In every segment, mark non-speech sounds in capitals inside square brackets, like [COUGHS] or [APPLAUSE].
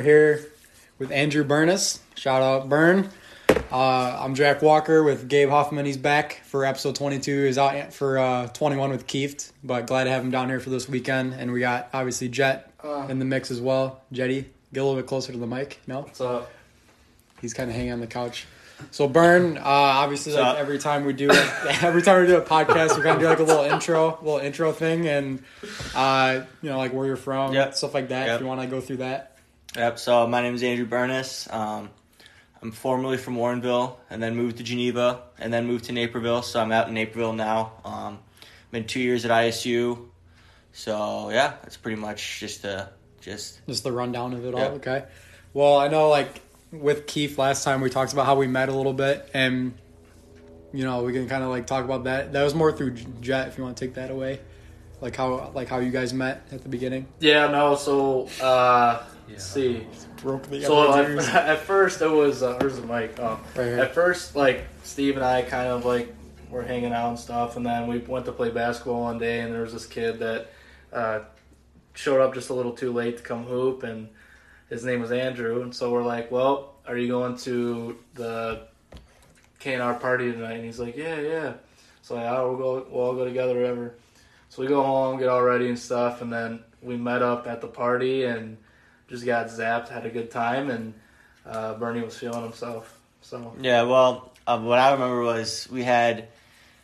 All right, we're here with Andrew Burness. Shout out Burn. Uh, I'm Jack Walker with Gabe Hoffman. He's back for episode 22. He's out for uh, 21 with Keith, but glad to have him down here for this weekend. And we got obviously Jet Uh. in the mix as well. Jetty, get a little bit closer to the mic. No, What's up? he's kind of hanging on the couch. So Burn, uh, obviously, like every time we do it, [LAUGHS] every time we do a podcast, we kind of do like a little intro, little intro thing, and uh, you know, like where you're from, Yep. stuff like that. If you want to go through that. Yep. So my name is Andrew Burness. Um, I'm formerly from Warrenville, and then moved to Geneva, and then moved to Naperville. So I'm out in Naperville now. Um, been two years at ISU. So yeah, that's pretty much just uh just Just the rundown of it all. Okay. Well, I know like with Keith last time we talked about how we met a little bit, and you know we can kind of like talk about that. That was more through Jet. If you want to take that away, like how like how you guys met at the beginning. Yeah, no. So, uh, let's see. Broke the So at, [LAUGHS] at first it was uh, where's the mic? Oh. Right here. At first, like Steve and I kind of like were hanging out and stuff, and then we went to play basketball one day, and there was this kid that uh, showed up just a little too late to come hoop, and his name was Andrew, and so we're like, well, are you going to the K and R party tonight? And he's like, yeah, yeah. So yeah, we'll go, we'll all go together, whatever. So we go home, get all ready and stuff, and then we met up at the party and just got zapped, had a good time, and uh, Bernie was feeling himself. So yeah. Well, uh, what I remember was we had.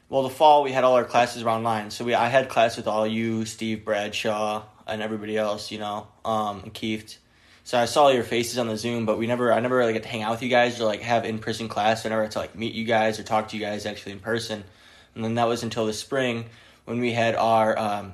Well, the fall we had all our classes around nine, so we I had class with all you, Steve Bradshaw, and everybody else, you know, um, and Keith. So I saw your faces on the Zoom, but we never, I never really get to hang out with you guys or like have in person class. I never got to like meet you guys or talk to you guys actually in person. And then that was until the spring when we had our um,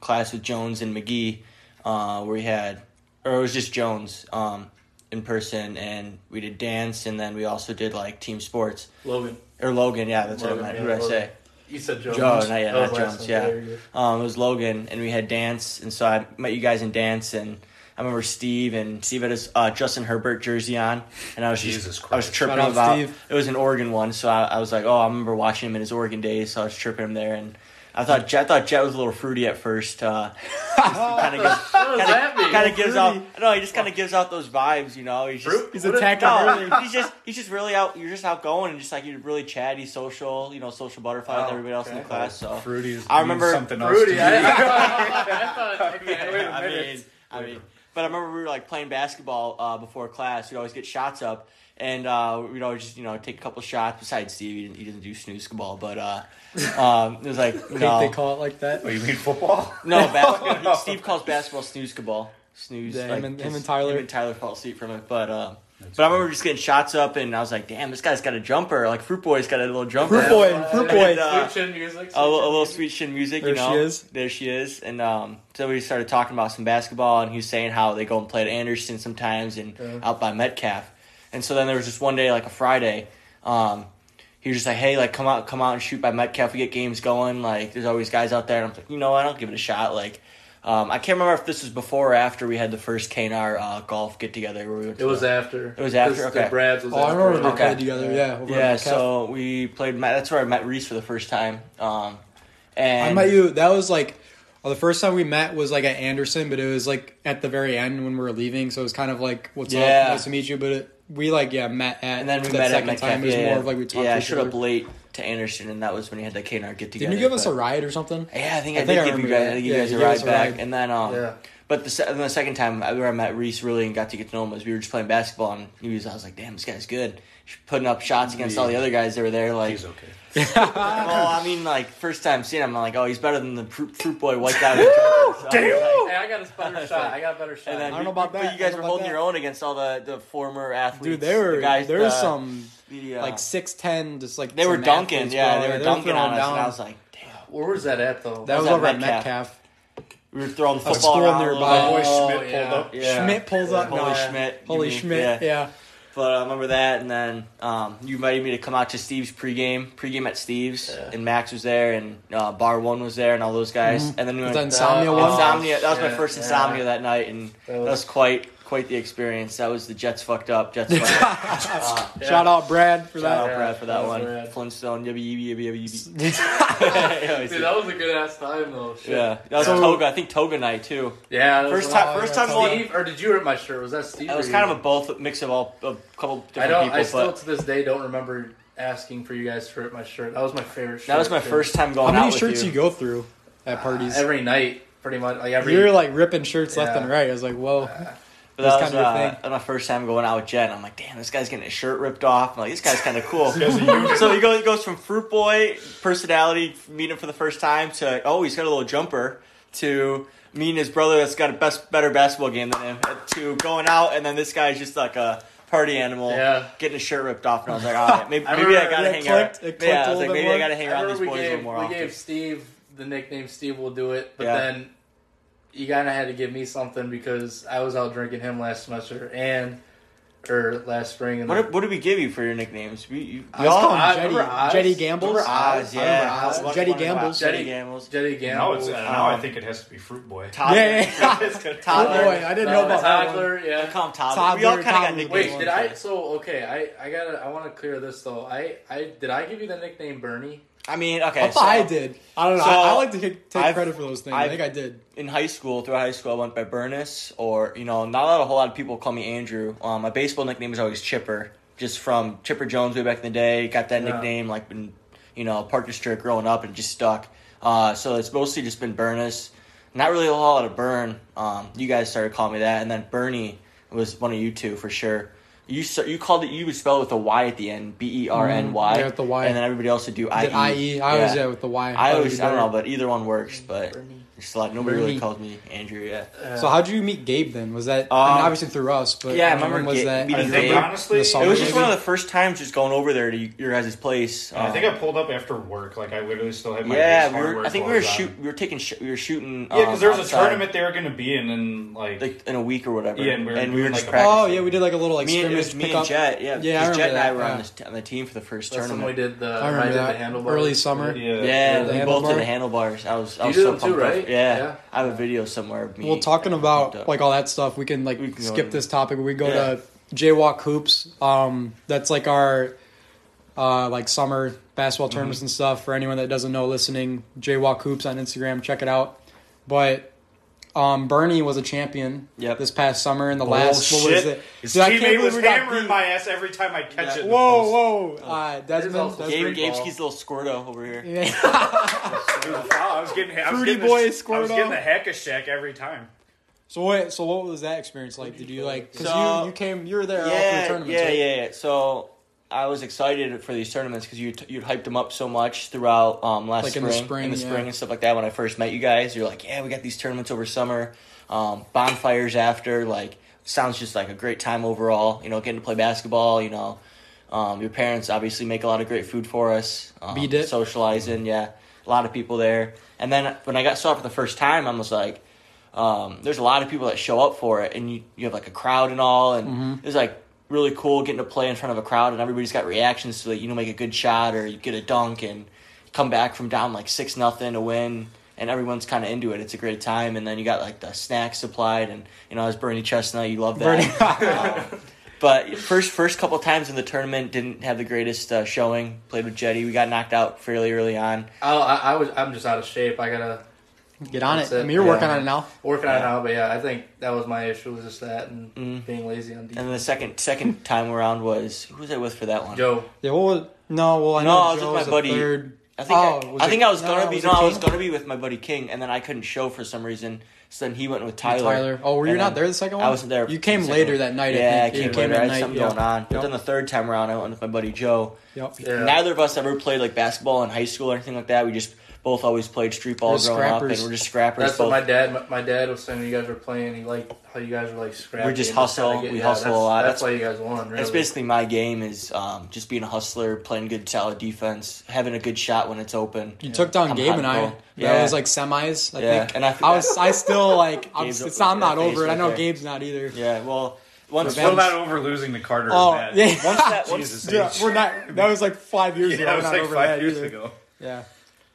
class with Jones and McGee, uh, where we had, or it was just Jones um, in person, and we did dance, and then we also did like team sports Logan, or Logan. Yeah, that's Logan, what I meant. yeah, Who did I say? you said Joe. Joe, not, yeah, That not Jones. one. Yeah, There you go. um, it was Logan, and we had dance, and so I met you guys in dance, and I remember Steve and Steve had his uh, Justin Herbert jersey on, and I was just Jesus I was Christ. chirping Shout out about Steve. it was an Oregon one, so I, I was like, oh, I remember watching him in his Oregon days, so I was tripping him there, and I thought Jet, I thought Jet was a little fruity at first. Uh, [LAUGHS] kind of gives, What does that mean? kind of gives out. Fruity. No, he just kind of gives out those vibes, you know. He's just Fruit? He's What is- attacking no, [LAUGHS] he's just he's just really out. You're just outgoing and just like you're really chatty, social, you know, social butterfly with Oh, everybody else in the class. So Fruity is I remember- means something else. Rudy, to I, me. [LAUGHS] I thought. Okay, wait a I mean, I mean, but I remember we were like playing basketball uh, before class. We'd always get shots up, and uh, we'd always just you know take a couple shots. Besides Steve, he, didn't, he doesn't do snooze ball, but uh, um, it was like [LAUGHS] I think no, they call it like that. Oh, you mean football? no [LAUGHS] basketball. Steve calls basketball snooze ball. Snooze. Yeah, him like, and- him and Tyler. Him and Tyler fall asleep from it, but. Uh, but I remember just getting shots up, and I was like, "Damn, this guy's got a jumper! Like Fruit Boy's got a little jumper." Fruit Boy, Fruit Boy. And, uh, Sweet chin music. a, little- a chin little music. sweet chin music, There you know. she is. There she is. And um, so we started talking about some basketball, and he was saying how they go and play at Anderson sometimes and Yeah. out by Metcalf. And so then there was just one day, like a Friday, um, he was just like, "Hey, like come out, come out and shoot by Metcalf. We get games going. Like there's always guys out there." And I'm like, "You know, what? I'll give it a shot." Like. Um, I can't remember if this was before or after we had the first KNR uh, golf get together. Where we went It was to, after. It was after, This- the okay. Brad's was Oh, I after. remember Okay. played together. Yeah, over yeah. So we played. That's where I met Reese for the first time. Um, and I met you. That was like well, the first time we met was like at Anderson, but it was like at the very end when we were leaving. So it was kind of like, "What's Yeah. up? Nice to meet you." But it, we like yeah met at And then we that met at second Metcalf. time. It was yeah, more of like we talked. yeah, to I each showed up late to Anderson, and that was when you had the KNR get together. Didn't you give us a ride or something? Yeah, I think I, I think I did give you guys. I think you guys a ride us a back, and then um, Yeah. but the, then the second time I where I met Reese really and got to get to know him was we were just playing basketball, and he was I was like, damn, this guy's good. Putting up shots against all the other guys that were there, like. He's okay. Well, I mean, like first time seeing him, I'm like, oh, he's better than the fruit, fruit boy white guy. with [LAUGHS] the jumper. Like, Hey, I got a better [LAUGHS] shot. I got a better shot. and then I don't know about that. but you guys were holding about your own against all the, the former athletes. Dude, they were the guys. there was uh, some the, uh, like six ten, just like they were dunking. athletes, yeah, bro. they were were dunking throwing on us, down. and I was like, damn. Where was that at though? that was was over at Metcalf. Metcalf. We were throwing A football school around a nearby. little My boy Oh, Schmidt pulled up. Schmidt pulls up. Holy Schmidt. Holy Schmidt. Yeah. But I remember that, and then um, you invited me to come out to Steve's pregame, pregame at Steve's, Yeah. and Max was there, and uh, Bar One was there, and all those guys. And then we Was went that Insomnia Uh, one? Insomnia. That was my Yeah, first yeah. Insomnia that night, and That that was- was quite quite the experience. That was the Jets fucked up. Jets [LAUGHS] fucked up. Uh, Shout out Brad for Shout out that. Yeah, Brad for that that one. Brad. Flintstone. Yibby, yibby, yibby, yibby, yibby. [LAUGHS] [LAUGHS] Dude, that was a good ass time though. Shit. yeah, that was So- Toga. I think Toga night too. Yeah. that was First time, first yeah, time going. Steve, or did you rip my shirt? Was that Steve? It was kind you? of a both mix of all a couple I different don't. people, I still but to this day don't remember asking for you guys to rip my shirt. That was my favorite. shirt. that was my too. first time going. How many out shirts with you you. go through at parties? every night, pretty much. Like every. You're like ripping shirts left and right. I was like, whoa. Uh, But That's that was kinda uh, thing. that was my first time going out with Jen. I'm like, damn, this guy's getting his shirt ripped off. I'm like, this guy's kind of cool. [LAUGHS] He has a unit. so he goes, he goes from fruit boy personality, meeting him for the first time, to oh, he's got a little jumper, to meeting his brother that's got a best better basketball game than him, to going out, and then this guy's just like a party animal, Yeah. getting his shirt ripped off. And I was like, [LAUGHS] all right, maybe, I maybe I gotta hang it out. clicked- it clicked Yeah, a I was like, maybe more. I gotta hang around remember these we boys a gave, little more we often. gave Steve the nickname Steve will do it, but Yeah. then you kind of had to give me something because I was out drinking him last semester and or last spring. And What, then- did- what did we give you for your nicknames? We, you, I was calling Jetty, remember Oz. Jetty Gambles. Oz, yeah. Oz. Oz. Jetty Oz. Gambles. Jetty Jetty- Gambles. Jetty Now, Gamble. it's, uh, now I think it has to be Fruit Boy. Toddler. Yeah, yeah, yeah. Toddler. Oh boy, I didn't know about that one. Toddler, I yeah. call him Toddler. we all kind of got nicknames. Wait, did I? So okay, I I gotta I want to clear this though. I I did I give you the nickname Bernie? I mean, okay. I thought so I did. I don't know. so I, I like to take, take credit for those things. i I've- think I did. In high school, throughout high school, I went by Burnus, or you know, not a, lot, a whole lot of people call me Andrew. Um, my baseball nickname is always Chipper, just from Chipper Jones way back in the day. Got that Yeah. nickname like in you know Parker District growing up and just stuck. Uh, so it's mostly just been Burnus. Not really a whole lot of Burn. Um, you guys started calling me that, and then Bernie was one of you two for sure. You you called it. You would spell it with a Y at the end, B E R N Y. Mhm. Yeah, with the Y. And then everybody else would do I E. Did IE. I always yeah with the Y. I always, I don't know, but either one works. But Bernie. It's a lot. Nobody really Bernie. calls me Andrew. Yeah. Uh, So how'd you meet Gabe then? Was that I mean, Um, obviously through us? But yeah, I when remember was Ga- that? meeting Gabe. honestly, It was just maybe? one of the first times just going over there to your guys' place. I Um, think I pulled up after work. Like I literally still had my yeah, base we were. hardware I think we were clothes on. shoot. We were taking. Sh- we were shooting. Yeah, because um, there was a tournament they were going to be in, and like, like in a week or whatever. Yeah, and we were and we were doing, just like, practicing. Oh yeah, we did like a little like me and, it scrimmage was me pickup. and Jet. Yeah, Yeah, I 'cause Jet and I were on yeah. this on the team for the first tournament. when we did the I I remember that early summer. yeah, Yeah, we both did the handlebars. I was. I You was did so too, pumped right? Yeah. Yeah. I have a video somewhere of me. Well, talking about like all that stuff, we can like We can skip in- this topic. We go Yeah. to Jaywalk Hoops. Um, that's like our uh, like summer basketball Mm-hmm. tournaments and stuff. For anyone that doesn't know, listening, Jaywalk Hoops on Instagram, check it out. But um, Bernie was a champion Yep. this past summer in the last. What was Bullshit. it? His Dude, I can't teammate was we got hammering beat. my ass every time I catch Yeah. it. Whoa, whoa! Uh, It is Desmond, Desmond- Gabe, Great Gabe ball. Ski's little Squirto over here. [LAUGHS] Yeah. It was a foul. I was getting, I was Fruity getting boy the, I was getting the heck of Shaq every time. So what? So what was that experience like? Did you like? Because So- you you came, you were there all through the tournaments. yeah, right? yeah, yeah. So I was excited for these tournaments because you you'd hyped them up so much throughout um, last Like in spring, the spring, the yeah. spring and stuff like that. When I first met you guys, you're like, yeah, we got these tournaments over summer, um, bonfires after. Like, sounds just like a great time overall. You know, getting to play basketball. You know, um, your parents obviously make a lot of great food for us. Um, socializing, yeah, a lot of people there. And then when I got saw it for the first time, I was like. Um, there's a lot of people that show up for it, and you, you have like a crowd and all, and Mm-hmm. it's like really cool getting to play in front of a crowd, and everybody's got reactions so that you know make a good shot or you get a dunk and come back from down like six nothing to win, and everyone's kind of into it. It's a great time, and then you got like the snacks supplied, and you know as Bernie Chestnut, you love that. [LAUGHS] Um, but first first couple times in the tournament didn't have the greatest uh, showing. Played with Jetty, we got knocked out fairly early on. I, I, I was I'm just out of shape. I gotta Get on it. That's it. I mean, you're Yeah. working on it now. working on it now, but yeah, I think that was my issue was just that and Mhm. being lazy on defense. And then the second second time around was who was I with for that one? Joe, Yeah. What was, no. Well, I No, know I was Joe with my was buddy. Third. I think Oh, I, was I it- think I was no, gonna no, be was no, I was gonna be with my buddy King, and then I couldn't show for some reason. So then he went with Tyler. Tyler. Oh, were you And not there the second one? I wasn't there. You came the later one. that night. Yeah, I I think. came You later. I had something yeah. going on. But then the third time around, I went with my buddy Joe. Yep. yeah, Neither of us ever played like basketball in high school or anything like that. We just both always played street ball We're growing up, and we're just scrappers. that's both. what my dad my, my dad was saying. You guys were playing. He liked how you guys were like scrappy. We just and just hustle. kinda get- We yeah, hustle a lot. That's, That's- why you guys won. Really. That's basically my game is um, just being a hustler, playing good, solid defense, having a good shot when it's open. You took down I'm Gabe hot and and I. cold. That Yeah. was like semis. I Yeah, think. and I- I was. I [LAUGHS] still like. I'm, it's not, I'm not that over it. I know there. Gabe's not either. Yeah, well, once Still Revenge. not over losing to Carter. Oh, yeah. once that [LAUGHS] Jesus. once, Yeah, we're not. That was like five years Yeah, ago. it was like five years either. ago. Yeah.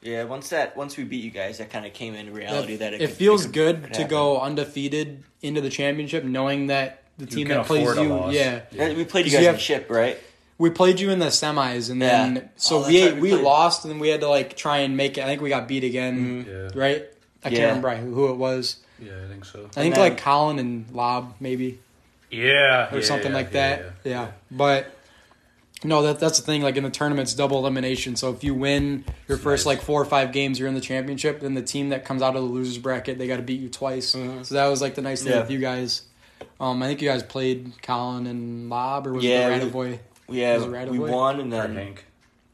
Yeah, once that once we beat you guys, that kind of came into reality that, it, it, could- feels could- good could to go undefeated into the championship, knowing that the You team that plays you. Yeah, Yeah, We played you guys you in have- ship, right? we played you in the semis, and then Yeah. so Oh, we right, we we lost, and then we had to like try and make it. I think we got beat again, mm-hmm. Yeah. right? I can't remember who, who it was. Yeah, I think so. I think then- like Colin and Lob maybe Yeah, or yeah, something yeah, like yeah, that. Yeah, but. No, that that's the thing. Like in the tournament, it's double elimination. So if you win your first Nice. like four or five games, you're in the championship. Then the team that comes out of the losers bracket, they got to beat you twice. So that was like the nice thing Yeah. with you guys. Um, I think you guys played Colin and Lob, or was Yeah, it the we- Boy Yeah, Was it right we won and Or then Hank.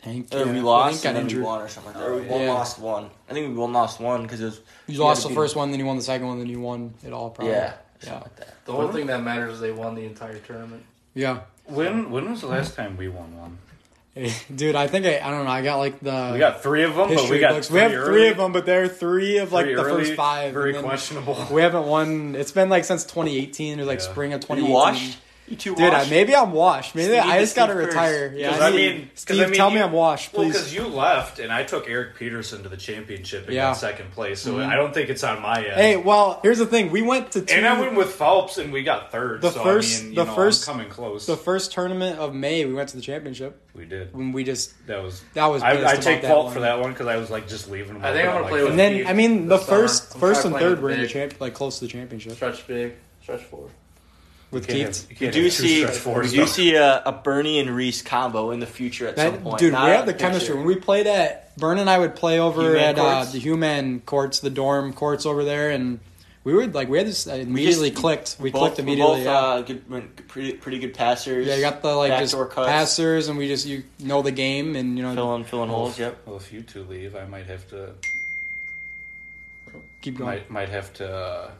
Hank? or yeah. we I think lost got and then injured. we won or something like that. Or we won, Yeah. lost one. I think we won, lost one because it was You You lost the beat first one, then you won the second one, then you won it all. Probably. yeah, Yeah. like that. The only thing that matters is they won the entire tournament. Yeah. When when was the last time we won one? [LAUGHS] Dude, I think I, I don't know. I got like the We got three of them, but we got books. three We have early, three of them, but they're three of like three the early, first five. Very questionable. [LAUGHS] We haven't won. It's been like since 2018 or like Yeah. spring of You 2018. Washed? You two Dude, I, maybe I'm washed. Maybe Steve I just got to Steve retire. Yeah, Yeah, 'Cause I need- mean- 'cause Steve, I mean, tell me I'm washed, Well, please. because you left and I took Eric Peterson to the championship and Yeah. got second place, so Mhm. I don't think it's on my end. hey, well, here's the thing. We went to two. and I went with Phelps and we got third. The so first- I mean, you the know, first- I'm coming close. the first tournament of May. We went to the championship we did. when we just That was. that was. I, I take fault one. for that one because I was like just leaving. Them I think I'm gonna at, play like, with And then I mean the first first and third were in the champ like close to the championship Stretch big, stretch four. With You can't Keith. have- you We do see stretch fours, we do see a, a Bernie and Reese combo in the future at some point. dude, Not we have the picture. chemistry. When we played at Burn and I would play over Human at uh, the human courts, the dorm courts over there, and we would like we had this uh, immediately clicked. We both, clicked we're immediately. Both, yeah. uh, good, pretty, pretty good passers. yeah, you got the like just cuts. passers, and we just you know the game, and you know filling filling holes. Yep. Well, if you two leave, I might have to keep going. might might have to uh,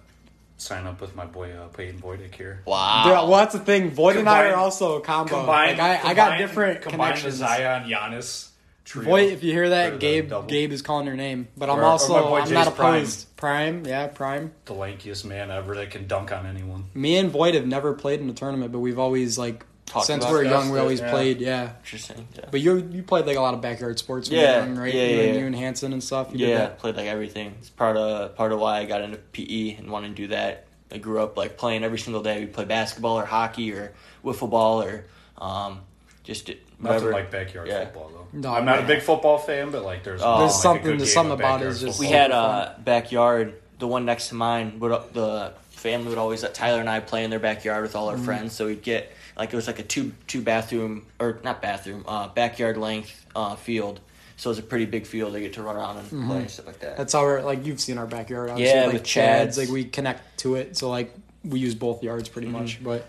sign up with my boy uh, Peyton Voidick here. Wow. Yeah, well, that's the thing. Void and I are also a combo. Combine, like, I, I got different combine connections. the Zion Giannis trio. Void, if you hear that, Gabe double. Gabe is calling your name, but I'm Or- or also my boy I'm not Jace Prime. opposed. Prime, yeah, Prime. the lankiest man ever that can dunk on anyone. Me and Void have never played in a tournament, but we've always like Talked since about we're young, we always yeah. played. Yeah, Interesting. Yeah. but you you played like a lot of backyard sports when Yeah, you were young, right? yeah, you, yeah, and yeah. you and Hanson and stuff. You did Yeah, that. played like everything. It's part of part of why I got into PE and wanted to do that. I grew up like playing every single day. We play basketball or hockey or wiffle ball or um, just Nothing whatever. like backyard Yeah. football though. No, I'm not a big football fan, but like there's, Oh. There's like, something- good there's something about it just- we had a backyard. The one next to mine would the family would always let Tyler and I play in their backyard with all Mm-hmm. our friends. So we'd get like it was like a two two bathroom or not bathroom uh, backyard length uh, field. So it was a pretty big field. They get to run around and Mm-hmm. play and stuff like that. That's how we're like you've seen our backyard. Obviously, Yeah, like with Chad's, Chad's. like we connect to it, so like we use both yards pretty Mm-hmm. much. But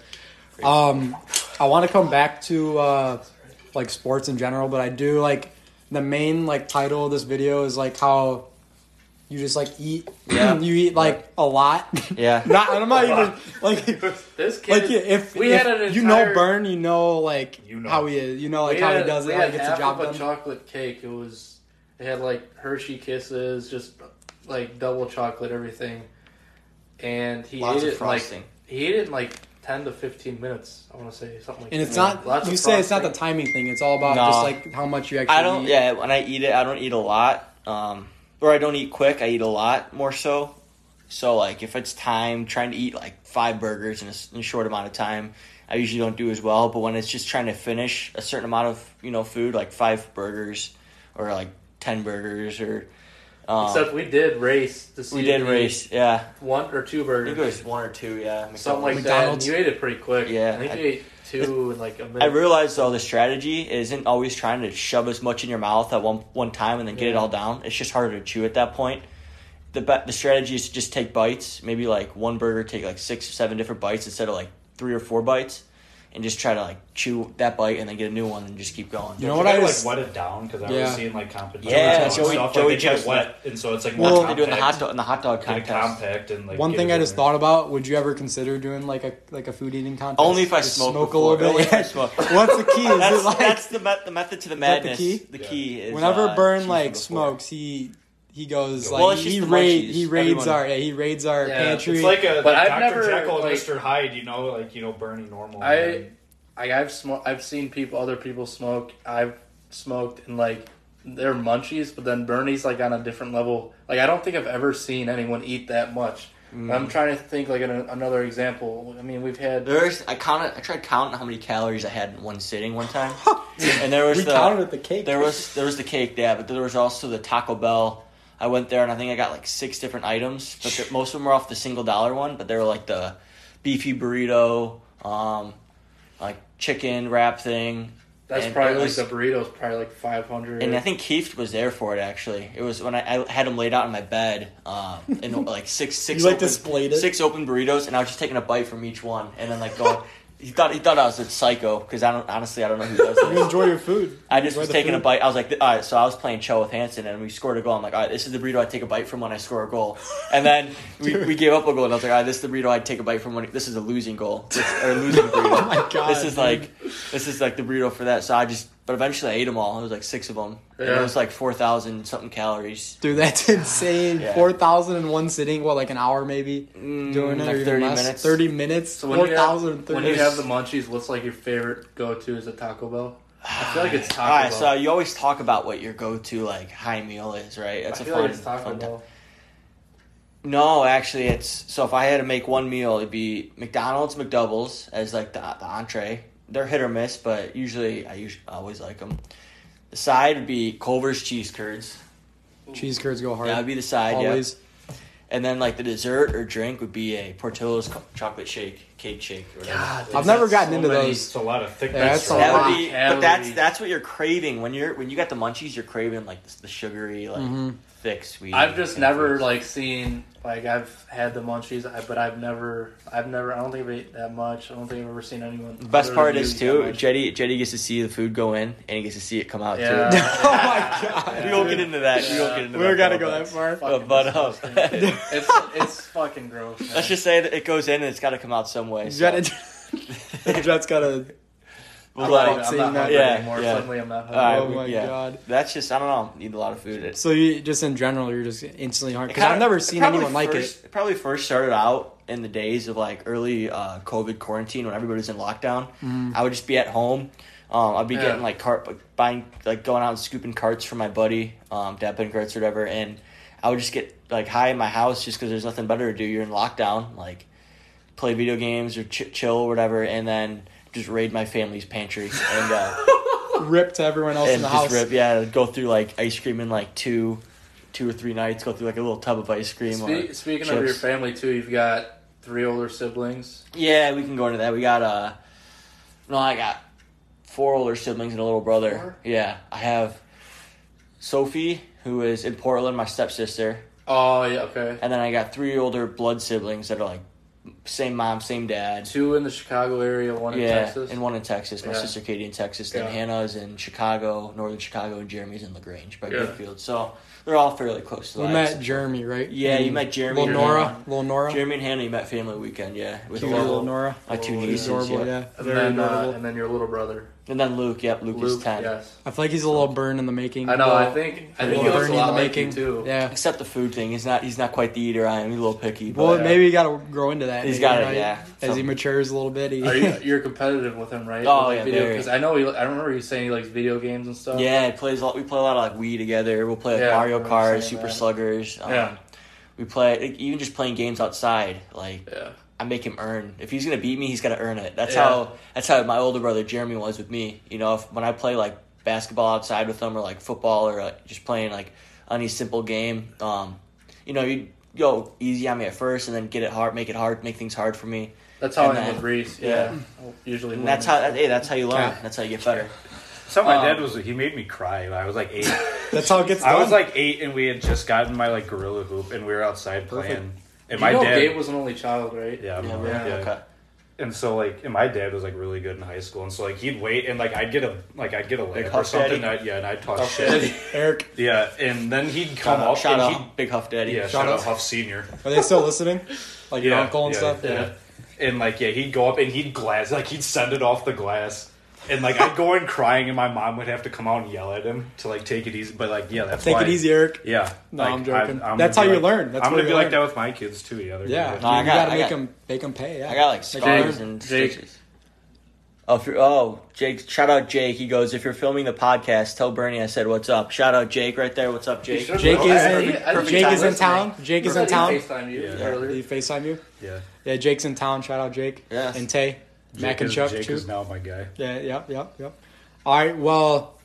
um, I want to come back to uh, like sports in general, but I do like the main like title of this video is like how you just like eat. Yeah. [CLEARS THROAT] you eat like a lot. yeah. [LAUGHS] not, I'm not even like. [LAUGHS] This kid, Like if, we if had an you know Burn, you know like You know. how he is. You know like we how had, he does it, how had he gets the half job done. a chocolate cake. It was it had like Hershey Kisses, just like double chocolate, everything. And he Lots ate of it in, like he ate it in like ten to fifteen minutes. I want to say something like and that. it's not. Lots you of say it's not the timing thing. It's all about No. just like how much you actually. I don't. Eat. Yeah, when I eat it, I don't eat a lot. Um, or I don't eat quick. I eat a lot more so. So like, if it's time trying to eat like five burgers in a, s- in a short amount of time, I usually don't do as well. But when it's just trying to finish a certain amount of you know food, like five burgers or like ten burgers or. Um, Except we did race to see we did race, yeah. one or two I think burgers, it was one or two, yeah. something like McDonald's. that. And you ate it pretty quick. Yeah, I think I- you ate two in like a minute. I realized though the strategy isn't always trying to shove as much in your mouth at one one time and then get it all down. It's just harder to chew at that point. The the strategy is to just take bites. Maybe like one burger, take like six or seven different bites instead of like three or four bites, and just try to like chew that bite and then get a new one and just keep going. You know what I was- like wet it down because I Yeah. was seeing like competition. Yeah, and Joey- stuff, Joey like, they get wet, and so it's like Well, That's more what they do in the hot dog in the hot dog get contest. compact and like. One thing I just there. thought about: Would you ever consider doing like a like a food eating contest? Only if I Just smoke, smoke a little bit. if I smoke. [LAUGHS] What's the key? Is That's, it like that's the, met- the method to the that the key? The Yeah. key is whenever uh, Burn like smokes, he he goes Well, like it's he raid, he raids Everyone- our yeah he raids our Yeah, pantry. It's like a But like I've Dr. never, Jekyll and like- Mr. Hyde, you know, like you know, Bernie normal. I, and... I have smoked. I've seen people, other people smoke. I've smoked and like they're munchies, but then Bernie's like on a different level. Like I don't think I've ever seen anyone eat that much. Mm. I'm trying to think like an, another example. I mean, we've had There's I counted. I tried counting how many calories I had in one sitting one time, [LAUGHS] and there was we the counted the cake. there was there was the cake, yeah, but there was also the Taco Bell. I went there and I think I got like six different items, but most of them were off the single dollar one. But they were like the beefy burrito, um, like chicken wrap thing. that's and probably it like was- the burritos, probably like 500. And I think Keith was there for it actually. It was when I, I had him laid out in my bed, um, and like six six You, like, open, displayed it? six open burritos, and I was just taking a bite from each one, and then like going. He thought he thought I was a psycho because I don't honestly I don't know who does [LAUGHS] you enjoy your food. I just was taking a bite. I was like, all right. So I was playing Cho with Hanson, and we scored a goal. I'm like, all right, this is the burrito I take a bite from when I score a goal. And then we, we gave up a goal, and I was like, all right, this is the burrito I take a bite from when this is a losing goal This- or a losing burrito. [LAUGHS] Oh my god! this is dude. like this is like the burrito for that. So I just, but eventually I ate them all. It was like six of them. And it was like four thousand something calories. Dude, that's [LAUGHS] insane. Yeah. Four thousand in one sitting. What, like an hour maybe? Mm, Doing it, like or 30 less? minutes. Thirty minutes. So when Four you have- when you have the munchies, what's like your favorite go to? Is it Taco Bell? I feel like it's [SIGHS] Taco All right, Bell. so you always talk about what your go-to like high meal is, right? That's I a feel fun, like it's Taco fun time. Bell. No, actually, it's so if I had to make one meal, it'd be McDonald's McDoubles as like the, the entree. They're hit or miss, but usually I usually always like them. The side would be Culver's cheese curds. cheese curds go hard. That would be the side, Always. yeah. And then like the dessert or drink would be a Portillo's co- chocolate shake, cake shake. Or whatever. God, I've never gotten So into many- those. It's a lot of thick Yeah, that's right? That would be, but that's that's what you're craving when you're when you got the munchies. You're craving like the, the sugary, like Mhm. thick, sweet. I've just never foods. like seen like I've had the munchies, I- but I've never, I've never, I don't think I've ate that much. I don't think I've ever seen anyone. The best part is too. Jetty Jetty gets to see the food go in, and he gets to see it come out Yeah. too. [LAUGHS] oh my god. we won't get into that. We won't get into We that. don't gotta go that far. Fucking but, uh, disgusting. [LAUGHS] it's it's fucking gross. man. Let's just say that it goes in and it's got to come out some way. So. Jet, [LAUGHS] Jet's got a. We'll I'm not it- I'm not that. hungry Yeah, anymore. yeah. Suddenly, I'm not All right, hungry. Oh my yeah. god. That's just I don't know. Need a lot of food. So you just in general, you're just instantly hard it because I've never seen probably anyone like it. it. Probably first started out in the days of like early uh, COVID quarantine when everybody was in lockdown. Mm-hmm. I would just be at home. Um, I'd be Yeah. getting like cart, buying, like going out and scooping carts for my buddy, um, Deppin carts or whatever, and I would just get like high in my house just because there's nothing better to do. You're in lockdown, like play video games or ch- chill or whatever, and then just raid my family's pantry and uh, [LAUGHS] Rip to everyone else in the just house. rip. Yeah, go through like ice cream in like two, two or three nights. Go through like a little tub of ice cream. or Spe- speaking of your family too, you've got three older siblings. Yeah, we can go into that. We got uh no, I got four older siblings and a little brother. Four? Yeah, I have Sophie, who is in Portland, my stepsister, Oh yeah, okay. and then I got three older blood siblings that are like same mom, same dad. Two in the Chicago area, one in yeah, Texas. and one in Texas. My Yeah. sister Katie in Texas. Then Yeah. Hannah's in Chicago, northern Chicago, and Jeremy's in Lagrange by Yeah. Goodfield. So they're all fairly close to We that. met Jeremy, right? Yeah, you met Jeremy Little Nora. Hannah. Little Nora. Jeremy and Hannah, you met family weekend, yeah, with Cute little little, Nora. my two nieces, Adorable, yeah. yeah. and then uh, and then your little brother, and then Luke. Yep, Luke, is ten. Yes, I feel like he's a little burn in the making. I know. Little- I think I think little he looks a Bernie in the making you too. Yeah. Except the food thing, he's not. He's not quite the eater I am. He's a little picky. But Well, yeah. maybe you got to grow into that. He's maybe, gotta, right? yeah. As he matures a little bit, he, Are you, [LAUGHS] you're competitive with him, right? Oh, With yeah, because I know he. I remember you saying he likes video games and stuff. yeah, he plays. A lot, we play a lot of like Wii together. We'll play like, Yeah, Mario Kart, Super that. Sluggers. Um, Yeah. We play like, even just playing games outside. Like yeah. I make him earn. If he's gonna beat me, he's gotta earn it. That's Yeah. how. That's how my older brother Jeremy was with me. You know, if, when I play like basketball outside with him, or like football, or uh, just playing like any simple game, um, you know, you go easy on me at first, and then get it hard, make it hard, make things hard for me. That's how And I am then- with Reese. yeah. Yeah, usually. And that's how. wins. Hey, that's how you learn. Yeah. That's how you get better. So my Um, dad was he made me cry. when I was like eight. [LAUGHS] that's how it gets done. I was like eight, and we had just gotten my like gorilla hoop, and we were outside Perfect. playing. And You my know dad, Gabe was an only child, right? yeah, I'm Yeah, yeah, right. yeah. Okay. And so like, and my dad was like really good in high school, and so like he'd wait, and like I'd get a like I'd get a Big layup or something. Daddy? I'd, yeah, and I'd talk Huff shit. Daddy. [LAUGHS] Eric, Yeah, and then he'd come Shout out, up shout and out, Big Huff Daddy. yeah, Shout shout, out out. Huff Senior. are they still listening? Like your yeah, uncle and yeah, stuff? Yeah. And like yeah, he'd go up and he'd glass like he'd send it off the glass. And like I'd go in crying, and my mom would have to come out and yell at him to like take it easy. But like yeah, that's Take why, it easy, Eric. Yeah, No, like, I'm joking. I'm That's gonna how be you like- learn. That's I'm gonna you be like that with my kids too. Yeah, they're Yeah, good. No, I you got- got to I make got- them make them pay. Yeah, I got like Make scars them and Jake- stitches. Oh, if you're, oh, Jake! Shout out Jake. He goes, if you're filming the podcast, tell Bernie I said what's up. Shout out Jake right there. What's up, Jake? Jake is I- I- in. I Jake is in town. Jake is in town. FaceTime you Yeah. Did he FaceTime you? Yeah. Yeah, Jake's in town. Shout out Jake. Yes. And Tay. Mac Jake and is- Chuck Jake too. is now my guy. Yeah, yep, yep, yep. All right, well,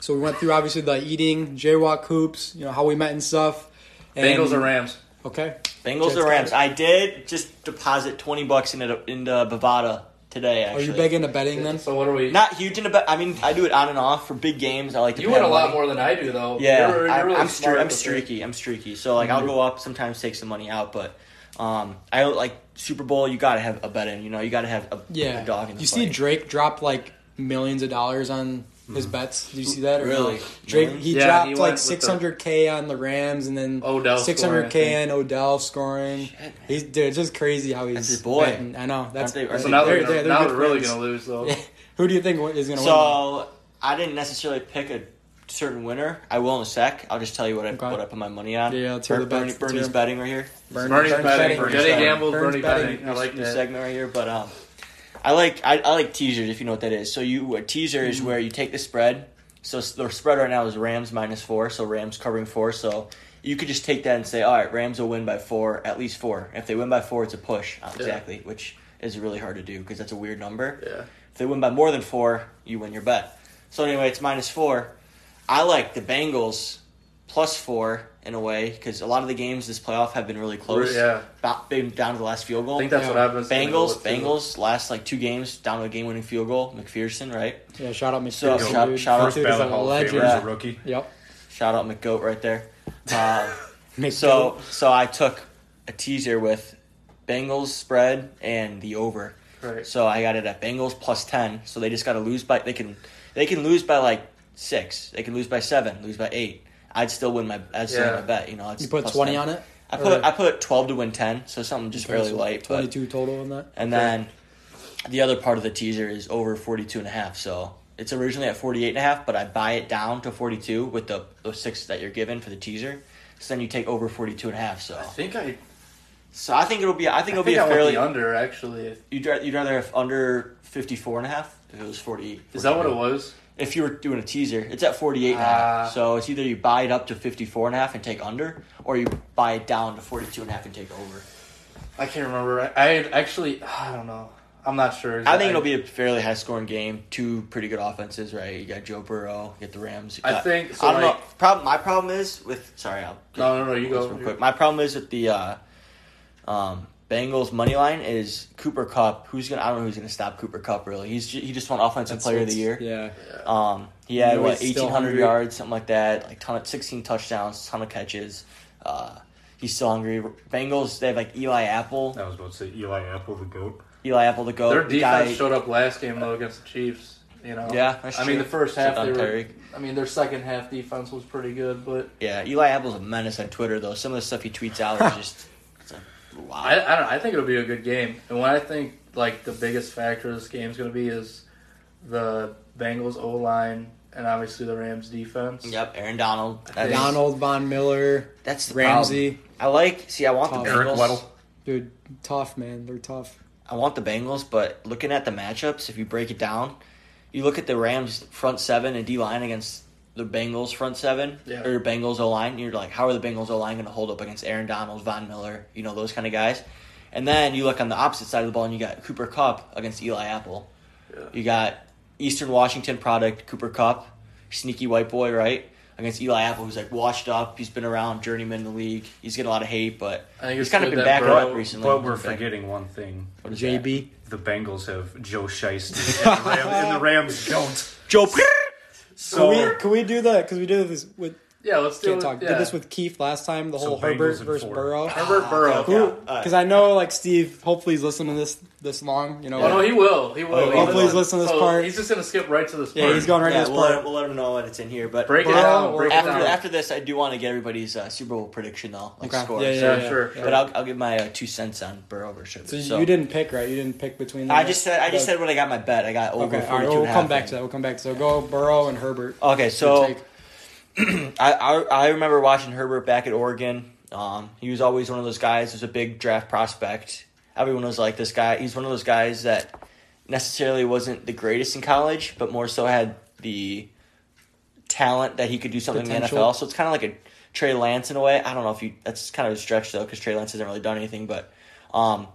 so we went through obviously the eating, jaywalk hoops, you know, how we met and stuff. And, Bengals or Rams? Okay. Bengals or Rams? I did just deposit twenty bucks into into Bovada today. Are you big into betting then? So what are we? Not huge into bet. I mean, I do it on and off for big games. I like to. you pay win a lot money. more than I do, though. Yeah, you're, you're I, really I'm, stre- I'm streaky. I'm streaky. So like, Mm-hmm. I'll go up sometimes, take some money out, but um, I don't like Super Bowl. You got to have a bet in. You know, you got to have a, Yeah. a dog in the you see fight. Drake drop like millions of dollars on his mm-hmm. bets. Did you see that? or no? Really? Drake he Yeah, dropped he like went with the- 600k on the Rams and then Odell scoring, 600k think. on Odell scoring. man. He's dude, it's just crazy how he's That's his boy. betting. I know. That's Aren't they- So now they're, they're- gonna, they're now they're really going to lose, though. [LAUGHS] Who do you think is going to win? So I didn't necessarily pick a certain winner. I will in a sec. I'll just tell you what I Okay. what I put my money on. Yeah, let's hear Ber- the bets. Bernie, Let's Bernie's hear 'em. betting right here. Burn- Bernie's Burns betting. betting. Jenny betting. Gamble's Burns Bernie betting. betting. I like New that. segment right here, but um, I like I, I like teasers if you know what that is. So you a teaser Mm-hmm. is where you take the spread. So s- the spread right now is Rams minus four, so Rams covering four. So you could just take that and say, all right, Rams will win by four, at least four. If they win by four, it's a push, uh, exactly, which is really hard to do because that's a weird number. Yeah. If they win by more than four, you win your bet. So anyway, it's minus four. I like the Bengals plus four in a way because a lot of the games this playoff have been really close. Yeah. Ba- been down to the last field goal. I think that's Yeah. what I've. Bengals, Bengals last like two games down to a game-winning field goal. McPherson, right? Yeah, shout out So, McPherson. shout- shout out- First Dude is ballot a Hall of legend. Famer as Yeah. a rookie. Yep. Shout out McGoat right there. [LAUGHS] Uh, so so I took a teaser with Bengals spread and the over. Right. So I got it at Bengals plus ten. So they just got to lose by they can they can lose by like six. They can lose by seven, lose by eight. I'd still win my I'd still win Yeah. my bet. You know, it's You put plus 20 10. on it? I put Or- I put twelve to win ten, so something just really so light. 22 total on that. and then the other part of the teaser is over 42 and a half. So it's originally at 48 and a half, but I buy it down to 42 with the those six that you're given for the teaser. So then you take over 42 and a half. So I think I. so I think it'll be I think it'll think be I a want fairly the under actually. you'd, you'd rather have under 54 and a half if it was 48. Is that what it was? If you were doing a teaser, it's at 48 and a half. Ah. So it's either you buy it up to 54 and a half and take under or you buy it down to 42 and a half and take over. I can't remember. I, I actually. [SIGHS] I don't know. I'm not sure. I think it'll be a fairly high scoring game. Two pretty good offenses, right? You got Joe Burrow, you got the Rams. You I think. So I don't like, know. Problem. My problem is with. Sorry, I'll. No, no, no. You go. real quick. My problem is with the uh, um, Bengals money line is Cooper Kupp. Who's gonna? I don't know who's gonna stop Cooper Kupp. Really, he's ju- he just won Offensive That's Player of the Year. Yeah. Um, he had You know what eighteen hundred yards, something like that. Like ton of sixteen touchdowns, ton of catches. Uh, he's still hungry. Bengals. They have like Eli Apple. I was about to say Eli Apple, the goat. Eli Apple the goat. Their The defense guy- showed up last game though against the Chiefs. You know. Yeah, that's I mean, the first half they were. Tyreek. I mean, their second half defense was pretty good, but Yeah, Eli Apple's a menace on Twitter though. Some of the stuff he tweets out is just it's like, wow. I, I don't. know, I think it'll be a good game. And what I think like the biggest factor this game is going to be is the Bengals O line and obviously the Rams defense. Yep, Aaron Donald. That's, Donald, Von Miller, That's the Ramsey. problem. I like. See, I want the Bengals. Eric Weddle. Dude, tough, man. They're tough. I want the Bengals, but looking at the matchups, if you break it down, you look at the Rams front seven and D line against the Bengals front seven Yeah. or Bengals O line. You're like, how are the Bengals O line going to hold up against Aaron Donald, Von Miller, you know those kind of guys? And then you look on the opposite side of the ball, and you got Cooper Kupp against Eli Apple. Yeah. You got Eastern Washington product Cooper Kupp, sneaky white boy, right? Against Eli Apple, who's like washed up. He's been around, journeyman in the league. He's getting a lot of hate, but I he's it's kind of been that backing up recently. But we're forgetting one thing. what is that? JB. The Bengals have Joe Shiesty, and, [LAUGHS] the Rams, and the Rams don't. Joe. Can we can we do that? Because we did this with Yeah, let's do can't it. talk. Yeah. Did this with Keith last time. The So whole Bengals Herbert versus four. Burrow. Herbert Burrow. okay. Who? Yeah. Because I know like Steve. Hopefully he's listening to this this long. You know. Oh no, he will. He will. Oh, He hopefully he's listening to this So part. He's just gonna skip right to this. yeah, part. he's going right yeah, to this we'll let, part. him, we'll let him know that it's in here. But Break it down. or- Break it after down. after this, I do want to get everybody's uh, Super Bowl prediction though, like Okay. scores. Yeah, yeah, Yeah, yeah. sure. But I'll, I'll give my uh, two cents on Burrow versus. So, so you didn't pick right. You didn't pick between. Them I just said I just said when I got my bet. I got over Okay, 42 We'll come back to that. We'll come back to that. Go Burrow and Herbert. Okay, so take. [CLEARS THROAT] I, I I remember watching Herbert back at Oregon. Um, he was always one of those guys who's a big draft prospect. Everyone was like, this guy. He's one of those guys that necessarily wasn't the greatest in college, but more so had the talent that he could do something in the NFL. So it's kind of like a Trey Lance in a way. I don't know if you that's kind of a stretch though, because Trey Lance hasn't really done anything. But um,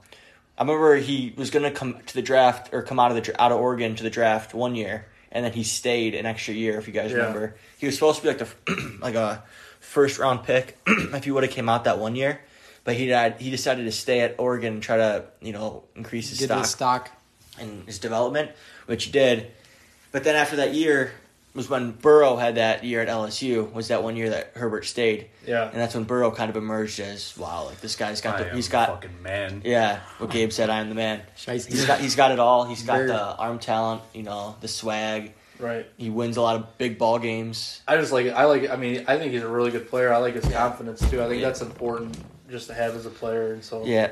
I remember he was going to come to the draft or come out of the out of Oregon to the draft one year, and then he stayed an extra year. If you guys Yeah. remember, he was supposed to be like the [CLEARS THROAT] like a first round pick [CLEARS THROAT] if he would have came out that one year. But he died, he decided to stay at Oregon and try to you know increase his Get stock the stock. and his development, which he did. But then after that year was when Burrow had that year at LSU. Was that one year that Herbert stayed, Yeah. and that's when Burrow kind of emerged as wow, like this guy's got I the, am he's got fucking man. yeah. What Gabe said, I am the man. Shiesty. He's got he's got it all. He's got Bird. the arm talent, you know, the swag. Right. He wins a lot of big ball games. I just like I like I mean I think he's a really good player. I like his confidence too. I think Yeah. that's important just to have as a player. And so Yeah.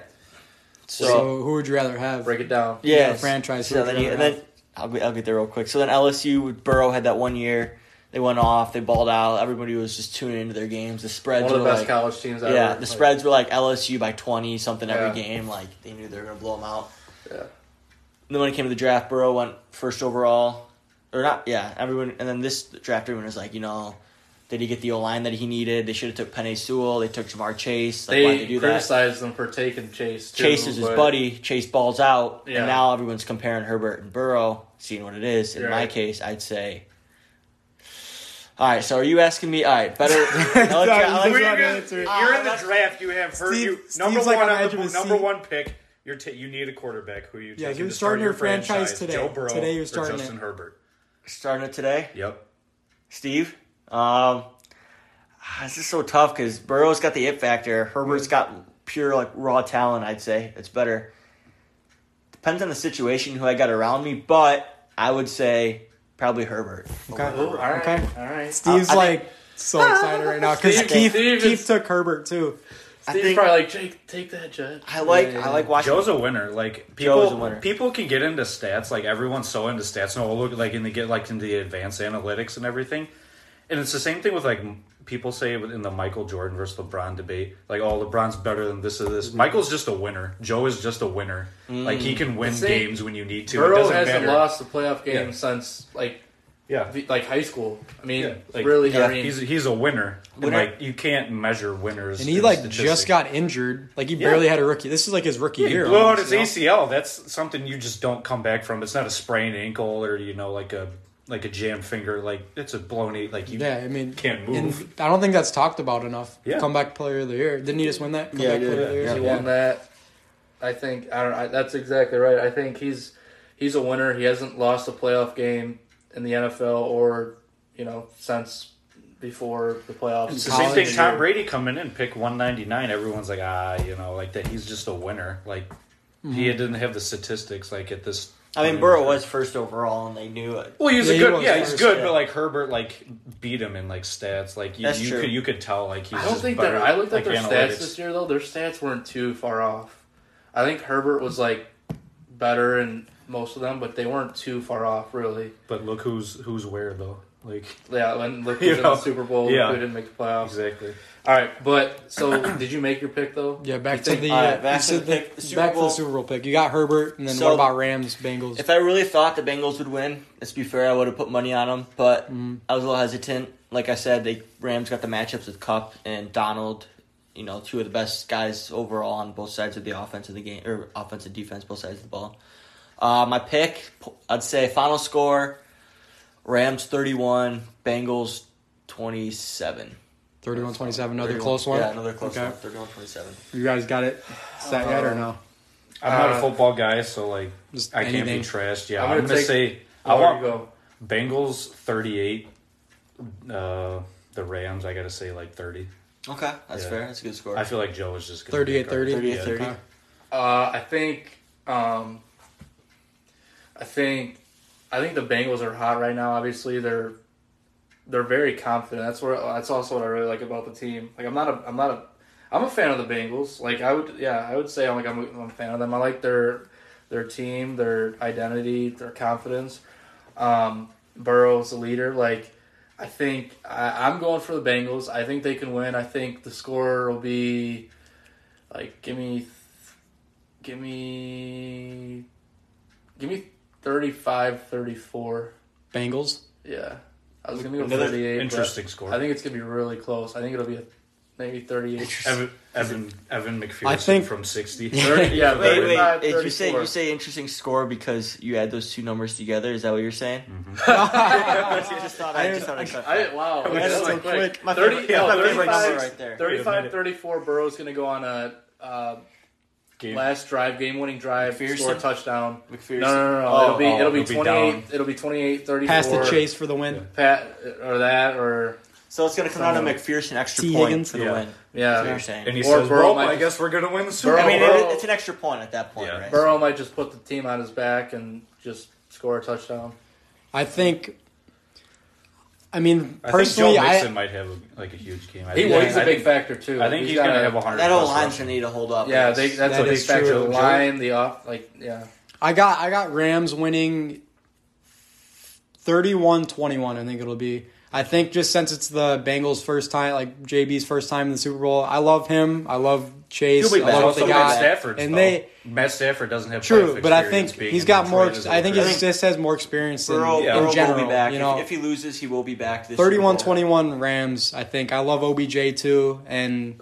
So, So, who would you rather have? break it down. yeah, the franchise, who So then, you and rather then I'll get, I'll get there real quick. So then LSU with Burrow had that one year. They went off. They balled out. Everybody was just tuning into their games. The spreads One of were the best like, college teams ever. yeah, the Like, spreads were like LSU by twenty something every Yeah. game. Like they knew they were gonna blow them out. Yeah. And then when it came to the draft, Burrow went first overall, or not? Yeah, everyone. And then this draft, everyone was like, you know, did he get the O line that he needed? They should have took Penny Sewell. They took Ja'Marr Chase. Like, why'd They they do that? criticized them for taking Chase. Too, Chase is his buddy. Chase balls out, Yeah. and now everyone's comparing Herbert and Burrow, seeing what it is. In my case, I'd say. All right, so are you asking me? All right, better. I'll let you- you're in the uh, draft. You have heard Steve- you number like one on the on the number one pick. You're ta- you need a quarterback. Who you Yeah, taking you're to start starting your franchise franchise? today. Joe Burrow Today you're or starting Justin it. Herbert. starting it today, Yep. Steve. Um, ah, this is so tough because Burrow's got the it factor. Herbert's got pure like raw talent. I'd say it's better. Depends on the situation, who I got around me, but I would say probably Herbert. Okay. Ooh, all right. Okay. All right. Steve's I think- like so excited right now because Keith, Steve Keith is- took Herbert too. I Steve's think- probably like Jake, take that Jet. I like Yeah, I like watching. Joe's a winner. Like Joe's a people, winner. people can get into stats. Like everyone's so into stats. No, look like and they get like into the advanced analytics and everything. And it's the same thing with like people say in the Michael Jordan versus LeBron debate. Like, oh, LeBron's better than this or this. Michael's just a winner. Joe is just a winner. Mm. Like he can win same- games when you need to. it Burrow doesn't hasn't matter. lost a playoff game Yeah. since like Yeah, the- like high school. I mean, Yeah, like- really. Yeah, I mean, he's he's a winner. And like you can't measure winners. And he like statistics. just got injured. Like he Yeah. barely had a rookie. This is like his rookie Yeah, year. blew out his? ACL. That's something you just don't come back from. It's not a sprained ankle or you know like a like a jam finger. Like it's a blown eight. Like you Yeah, I mean, can't move. and I don't think that's talked about enough. Yeah. Comeback player of the year. Didn't he just win that? Yeah, Comeback he did. player of the year. Yeah. he won that. I think I don't. I, that's exactly right. I think he's he's a winner. He hasn't lost a playoff game in the NFL or you know since before the playoffs. It's the same thing. year. Tom Brady coming in, pick one ninety nine. Everyone's like, ah, you know, like that. He's just a winner. Like he didn't have the statistics like at this. I mean, point. Burrow was first overall, and they knew it. Well, he was Yeah, a he good. was yeah, he's first, good, yeah. but like Herbert, like beat him in like stats. Like you, That's you true. could you could tell like he's. I don't just think better, that. I looked at like, their analytics. stats this year though. Their stats weren't too far off. I think Herbert was like better in most of them, but they weren't too far off really. But look who's who's where though. Like Yeah, when [LAUGHS] look You who's in know, the Super Bowl, yeah. who didn't make the playoffs. exactly. All right, but so [COUGHS] did you make your pick though? Yeah, back You to think- the, All right, uh, back to said the pick, the Super back to Bowl. the Super Bowl pick. You got Herbert, and then So- what about Rams, Bengals? If I really thought the Bengals would win, let's be fair, I would have put money on them. But Mhm. I was a little hesitant. Like I said, the Rams got the matchups with Kupp and Donald. You know, two of the best guys overall on both sides of the offense of the game, or offense and defense, both sides of the ball. Uh, my pick, I'd say final score: Rams thirty-one, Bengals twenty-seven. 31-27, another 31 close one. Yeah, another close Okay. one. 31-27. You guys got it set yet or no? I'm not a Uh, football guy, so like Just I can't be trashed. Yeah, I'm I'm gonna gonna, say I want go. Bengals 38. Uh, the Rams, I gotta say like 30. Okay, that's Yeah. fair. That's a good score. I feel like Joe is just gonna 38-30. 38-30. Uh, I think. Um, I think. I think the Bengals are hot right now. Obviously, they're they're very confident. That's where. That's also what I really like about the team. Like, I'm not a. I'm not a. I'm a fan of the Bengals. Like, I would. Yeah, I would say I'm like I'm a, I'm a fan of them. I like their their team, their identity, their confidence. Um, Burrow's the leader. Like, I think I, I'm going for the Bengals. I think they can win. I think the score will be like give me, give me, give me 35-34. Bengals. Yeah. I was gonna go Another 38. Interesting score. I think it's gonna be really close. I think it'll be a, maybe 38. Evan Evan Evan McPherson I think- from sixty. [LAUGHS] 30, yeah, Wait, wait. Did you say you say interesting score because you add those two numbers together? Is that what you're saying? [LAUGHS] I just thought I, just thought I, cut I, that. wow, That's that's so quick. quick. My 30, favorite- no, 35, right there. 35 34 Burrow's going to go on a uh, Game. last drive, game winning drive, McPherson? score a touchdown. McPherson. No, no, no, no. Oh, it'll be oh, it'll be it'll be 28 down. it'll be 28 34. Pass the chase for the win. Pat or that or So it's gonna come down to McPherson extra T. point Higgins? for the Yeah. win. That's what yeah. you're saying. And he Or says, Burrow "Well, might I guess we're gonna win the Super Burrow- I mean, Burrow- it's an extra point at that point, Yeah. right? Burrow might just put the team on his back and just score a touchdown. I think. I mean, I think personally, Joe Mixon I might have a, like a huge game. I He, think, well, he's a I big think, factor too. I think he's, gotta- gonna have a hundred. That old plus line's gonna need to hold up. Yeah, they, that's That a big is factor. true. The line, the off, like yeah. I got I got Rams winning 31-21, I think it'll be. I think just since it's the Bengals' first time, like JB's first time in the Super Bowl, I love him. I love Chase. He'll be I love what Also they Matt got. Stafford, and though. they Matt Stafford doesn't have true, but I think he's got more. Detroit I think a he just has more experience in, Burrow, Yeah. in Burrow general. will be back. You If- know, if, he loses, he will be back this Super Bowl. 31-21 Rams. I think I love OBJ too, and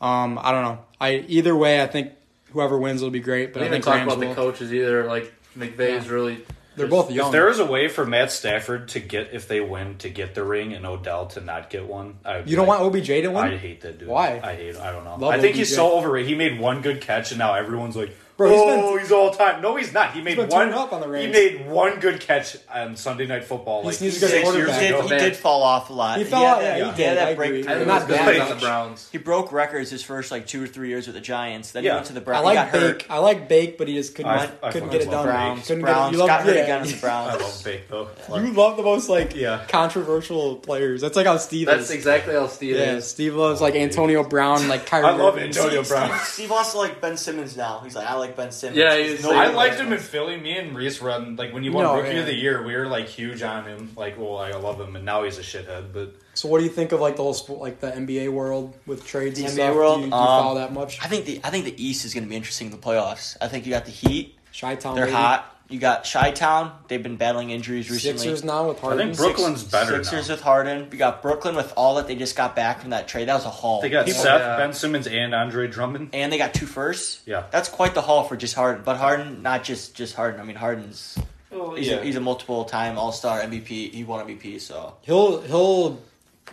um, I don't know. I either way, I think whoever wins will be great. But We I think talk Rams about will. the coaches either. Like McVay is really. They're both If there is a way for Matt Stafford to get, if they win, to get the ring, and Odell to not get one, I You don't like- want OBJ to win? I hate that dude. Why? I hate. I don't know. Love I think he's so overrated. He made one good catch, and now everyone's like, Bro, he's "Oh, he's, all time." No, he's not. He made been one. turning up on the he Rams. made one good catch on Sunday Night Football. He Like just needs a six good years quarterback. He did, ago. he did fall off a lot. He fell had out, that- yeah, he he had did, I that break. agree. I through. think it Not was good bad. on the Browns. He broke records his first like two or three years with the Giants. Then he went to the Browns. I like he got hurt. Bake. I like Bake, but he just couldn't I- I couldn't fucking get it love done. Browns. Couldn't get it- Browns you love- got hurt yeah. again with the [LAUGHS] I Browns. love Bake though. You love the most like Yeah. controversial players. That's like how Steve That's is. exactly how Steve yeah, is. Steve loves like Antonio Brown, like [LAUGHS] Kyrie. I love Irving. Antonio Brown. Steve wants to like Ben Simmons now. He's like, I like Ben Simmons. Yeah, he's- No I I liked him in Philly. Me and Reese run like when you won No, Rookie yeah. of the Year, we were like huge on him. Like, well, I love him, and now he's a shithead. But So, what do you think of like the whole sport, like the NBA world with trades The and NBA stuff? world? Do you, do you Um, follow that much? I think the I think the East is going to be interesting in the playoffs. I think you got the Heat. Chi Town, They're hot. You got Chi Town. They've been battling injuries recently. Sixers now with I think Brooklyn's better Sixers now. with Harden. You got Brooklyn with all that they just got back from that trade. That was a haul. They got People- Seth, yeah. Ben Simmons, and Andre Drummond. and they got two firsts. Yeah. That's quite the haul for just Harden. But Harden, not just just Harden. I mean, Harden's oh, he's, a, he's a multiple time All Star MVP. He won MVP. So He'll he'll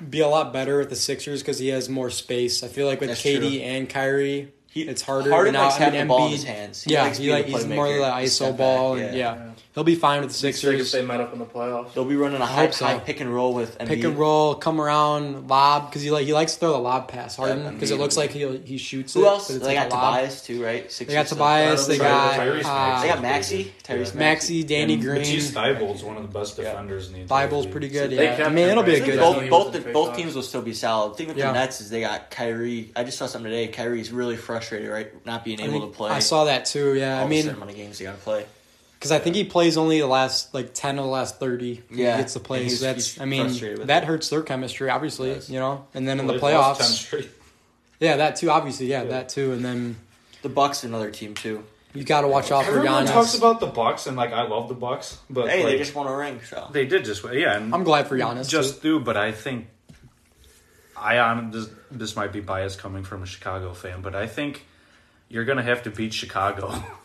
be a lot better with the Sixers because he has more space. I feel like with That's KD true. and Kyrie, he, it's harder. Harden now, likes I mean, having the ball in his hands. yeah, likes he like he's more like He ISO ball, back, and yeah. Yeah. He'll be fine with the Sick if Sixers. they met up in the playoffs. They'll be running a high, hope so. high pick and roll with Embiid. Pick and roll, come around, lob because he like he likes to throw the lob pass Harden Yeah, because it looks like he he shoots Who it. else? but it's They like got. Tobias too, right? Sixers They got still. Tobias. They got Tyrese uh, Maxey. They got Maxey. Tyrese Yeah. Maxey, Danny And Green. Matisse Thybulle's one of the best Yeah. defenders in the entire Thybulle's pretty good. They Yeah, I mean it'll be a good both both the, both teams will still be solid. The thing with Yeah. the Nets is they got Kyrie. I just saw something today. Kyrie's really frustrated, right? Not being able to play. I saw that too. Yeah, I mean, mean ceremony games they got to play. Because I think he plays only the last like ten of the last thirty. Yeah, he gets to play. he's- that's he's I mean frustrated that it. hurts their chemistry, obviously. Yes. You know, and then in the playoffs, yeah, that too. Obviously, yeah, Yeah. that too. And then The Bucks are another team too. you got to watch out for Everyone Giannis. talks about the Bucks, and like I love the Bucks, but Hey, like, they just won a ring, so they did just yeah. And I'm glad for Giannis. just too. do, but I think I on this, this might be bias coming from a Chicago fan, but I think you're gonna have to beat Chicago [LAUGHS]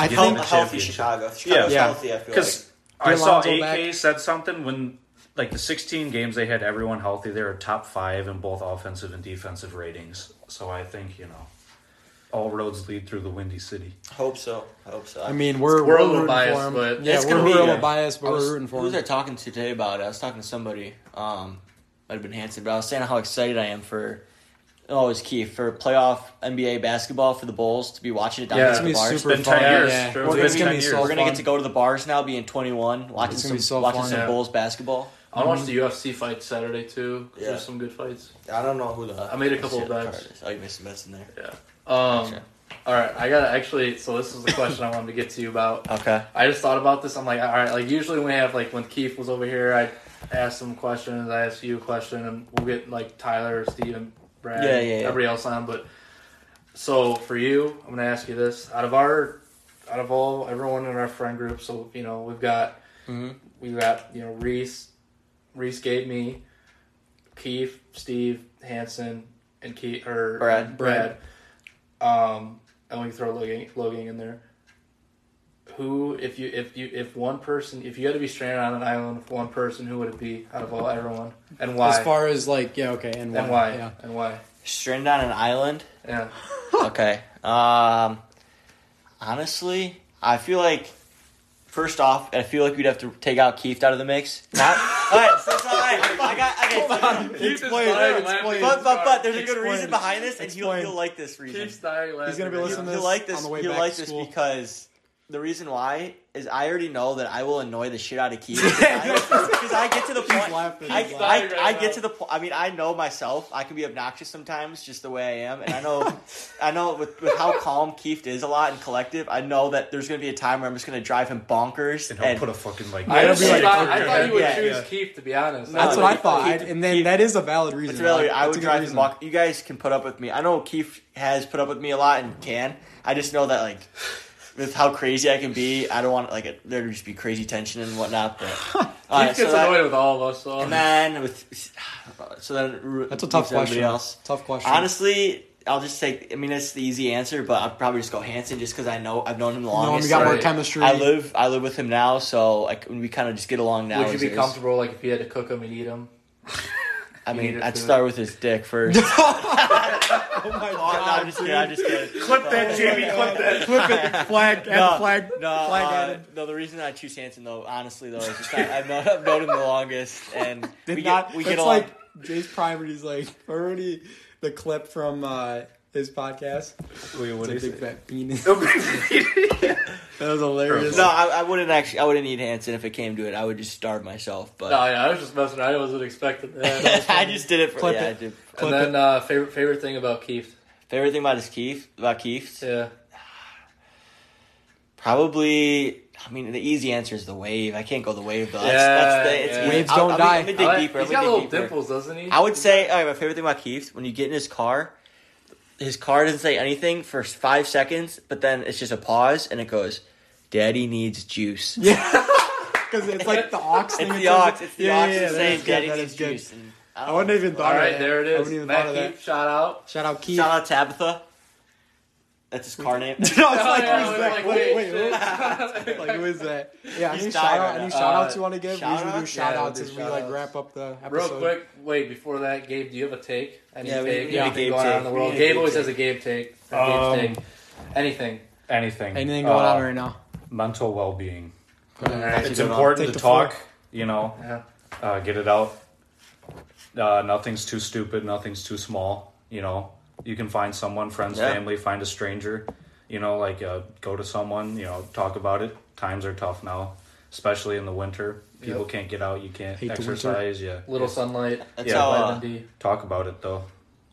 I get Hel- in think the healthy. Chicago. Chicago's Yeah. healthy. I feel like. because I saw Lonzo AK back. said something when like the 16 games they had everyone healthy. They were top five in both offensive and defensive ratings. So I think you know all roads lead through the Windy City. Hope so. Hope so. I mean we're We're a we're little biased, but yeah, It's we're, gonna be, a little biased, but I was, we're rooting for who was him. I talking to today about it? I was talking to somebody. Um, might have been Hanson, but I was saying how excited I am for. Oh, it's key for playoff NBA basketball for the Bulls to be watching it down Yeah. at the bars. super been fun. 10 years. Yeah, True. We're- It's it's gonna be so We're gonna get to go to the bars now, being 21, watching some be so watching fun. some Yeah. Bulls basketball. I watched the UFC fight Saturday too. Yeah. There's some good fights. I don't know who the. I made a couple of what the bets. card. Oh, you made some bets in there. Yeah. Um. Gotcha. All right, I got to actually. So this is the question I wanted to get to you about. Okay. I just thought about this. I'm like, all right, like usually when we have like when Keith was over here, I ask him questions. I ask you a question, and we'll get like Tyler, or and Brad, Yeah, yeah, yeah. everybody else on. But so for you, I'm gonna ask you this: out of our out of all everyone in our friend group, so you know we've got Mhm. we've got you know Reese, Reese gave me, Keith, Steve, Hanson, and Keith or Brad. Brad. Um, and we can throw Logan, Logan in there. Who, if you if you if one person, if you had to be stranded on an island with one person, who would it be out of all everyone, and why? As far as like yeah, okay, and why? and why? Yeah. And why? Stranded on an island. Yeah. [LAUGHS] Okay. Um, honestly, I feel like first off, I feel like we'd have to take out Keith out of the mix. Not. [LAUGHS] all right. So, so, all right. I got. Okay. so- Explain, explain. but, but, but there's a good Explain. reason behind this, and he'll, he'll like this reason. Keith's dying He's gonna be laughing. listening to He'll this like this. on the way he'll back like to this because the reason why is I already know that I will annoy the shit out of Keith [LAUGHS] because I get to the point. laughing. I, He's I, laughing right I get to the point. I mean, I know myself. I can be obnoxious sometimes, just the way I am, and I know, [LAUGHS] I know with, with how calm Keith is a lot and collective. I know that there's going to be a time where I'm just going to drive him bonkers. And he'll And, put a fucking like. I, It'll just be like- thought, I thought you would Yeah, choose yeah. Keith to be honest. No, That's no, what I thought, Keith- and then Keith- that is a valid reason. It's really, That's I a would good drive him reason. bonk. You guys can put up with me. I know Keith has put up with me a lot and can. I just know that like with how crazy I can be, I don't want like it, there to just be crazy tension and whatnot. But [LAUGHS] Keith Alright, gets so that- annoyed with all of us. So. And then with [SIGHS] so then That's a tough question. Else. Tough question. Honestly, I'll just take. I mean, it's the easy answer, but I'll probably just go Hanson just because I know I've known him the no, we longest. got more chemistry. I live I live with him now, so like we kind of just get along now. would you be is. comfortable like if you had to cook him and eat him? I mean, I'd food? start with his dick first. [LAUGHS] [LAUGHS] oh my Oh, no, god! I'm just kidding. I'm just kidding. Clip that, Jamie. Clip that. [LAUGHS] Clip it. Flag. add No, flag. no, flag uh, added. no. The reason I choose Hanson, though, honestly, though, is just I, I've, known, I've known him the longest, and [LAUGHS] Did we not. get we that's get along. like Jay's primary's like already the clip from uh, his podcast. Wait, what It's is a big it? fat penis. [LAUGHS] That was hilarious. no, I, I wouldn't actually. I wouldn't need Hanson if it came to it. I would just starve myself. But No, yeah, I was just messing. I wasn't expecting that. [LAUGHS] I just did it for Clip yeah. it. I did. Clip and then uh, favorite favorite thing about Keith. Favorite thing about his Keith about Keith, Yeah. probably. I mean, the easy answer is the wave. I can't go the wave though. That's, Yeah, that's the, it's yeah. easy. Waves I'll- don't I'll, die. Let me dig deeper. He's let got little deeper. dimples, doesn't he? I would say, all right, my favorite thing about Keith, when you get in his car, his car doesn't say anything for five seconds, but then it's just a pause and it goes, Daddy needs juice. Yeah. [LAUGHS] Because it's like the ox thing. It's it the ox. It's the yeah, ox yeah, that's that saying is good, Daddy needs juice. And I, I wouldn't even All thought of right, that. there it is. I wouldn't even thought of that. Keith, shout out. Shout out Keith. Shout out Tabitha. That's his car name. [LAUGHS] no, it's [LAUGHS] Oh, like, yeah, who's that? like, wait, wait, wait, who? like, who is that? Yeah, He's any dying shout out, any now. shout outs Uh, you want to give? We shout usually do shout Yeah, outs we'll as we like wrap up the Real quick, wait before that, Gabe, do you have a take? Any Yeah, take? we have Anything Gabe going on in the world? We have a Gabe Gabe always take. has a Gabe take. Um, Gabe's take. Anything. Anything. Anything going Uh, on right now? Mental well being. All right. It's important to the floor. talk, you know, Yeah. uh, get it out. Uh, nothing's too stupid, nothing's too small, you know. You can find someone, friends, Yeah. family, find a stranger, you know, like uh, go to someone, you know, talk about it. Times are tough now, especially in the winter. People Yep. can't get out, you can't Hate exercise, yeah. Little Yeah. sunlight. That's Yeah, how uh, Talk about it though.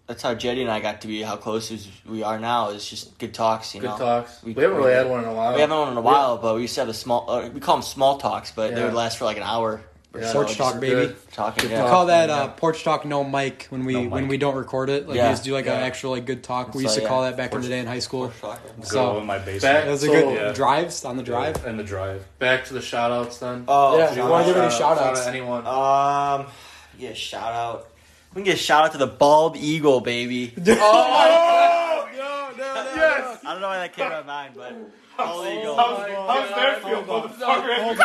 That's how Jetty and I got to be how close as we are now. It's just good talks, you Good know. Good talks. We- We, haven't we- really had one in a while. We haven't had one in a while, but we used to have a small. Uh, we call them small talks, but they would last for like an hour. Or Yeah. so, Porch talk, baby. Talking, Good yeah. We call that uh, porch talk no mic when we No when we don't record it. Like Yeah. we just do like an Yeah. actual like good talk. We So, used to yeah. call that back in the day in high school. Porch talk. Go So- in my Back- It basement. was a good Yeah. drives on the drive. And the drive. Back to the shout outs then. Oh, Yeah. shout wanna give any Shout shout out outs? to anyone. Um, yeah, shout out. We can get a shout out to the bald eagle, baby. [LAUGHS] Oh, my no, no, no, Yes. I don't know why that came to my mind, but bald eagle. How's- how's that feel, motherfucker?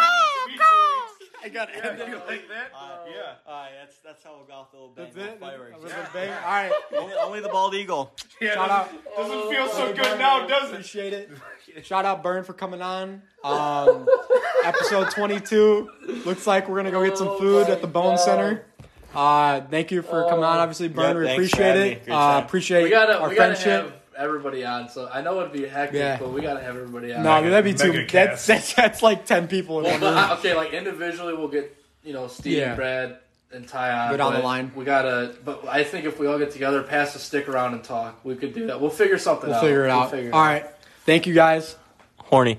I got it. like that? Yeah. All right, that's that's how we'll go off the little bang That's it. fireworks. That was a bang. All right. [LAUGHS] only, only the bald eagle. Shout out. Doesn't feel so Burn, good now, does it? Appreciate it. [LAUGHS] Shout out Burn for coming on. Um, episode 22. Looks like we're gonna go get some Oh food my at the Bone God. Center. Uh, thank you for coming on. Obviously, Burn, Yeah, we appreciate it. Great Uh, time. appreciate We gotta, our we gotta friendship. have everybody on. So I know it'd be hectic, Yeah. but we gotta have everybody on. no, Mega- that'd be too. mega That's, that's that's like ten people in Well, one [LAUGHS] room. okay, like individually, we'll get you know Steve, Yeah. Brad, and Ty on. Go down the line. We gotta, but I think if we all get together, pass the stick around and talk, we could do that. We'll figure something We'll out. figure it out. figure All right. Thank you guys. Horny.